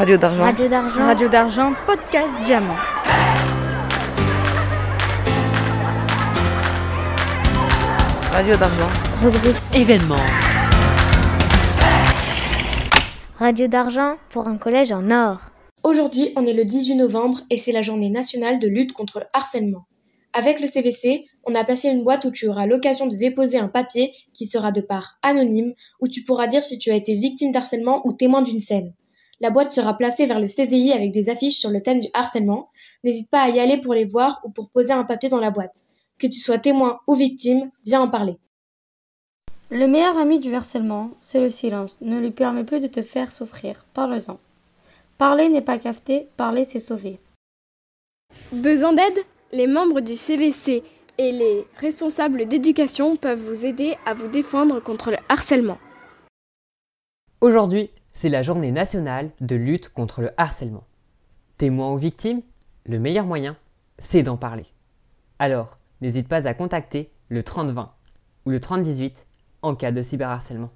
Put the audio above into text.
Radio d'argent. Radio d'argent. Radio d'argent, podcast diamant. Radio d'argent. Rubrique Événement. Radio d'argent pour un collège en or. Aujourd'hui, on est le 18 novembre et c'est la journée nationale de lutte contre le harcèlement. Avec le CVC, on a placé une boîte où tu auras l'occasion de déposer un papier qui sera de part anonyme, où tu pourras dire si tu as été victime d'harcèlement ou témoin d'une scène. La boîte sera placée vers le CDI avec des affiches sur le thème du harcèlement. N'hésite pas à y aller pour les voir ou pour poser un papier dans la boîte. Que tu sois témoin ou victime, viens en parler. Le meilleur ami du harcèlement, c'est le silence. Ne lui permet plus de te faire souffrir. Parle-en. Parler n'est pas cafeter, parler c'est sauver. Besoin d'aide? Les membres du CVC et les responsables d'éducation peuvent vous aider à vous défendre contre le harcèlement. Aujourd'hui, c'est la journée nationale de lutte contre le harcèlement. Témoin ou victime, le meilleur moyen, c'est d'en parler. Alors, n'hésite pas à contacter le 3020 ou le 3018 en cas de cyberharcèlement.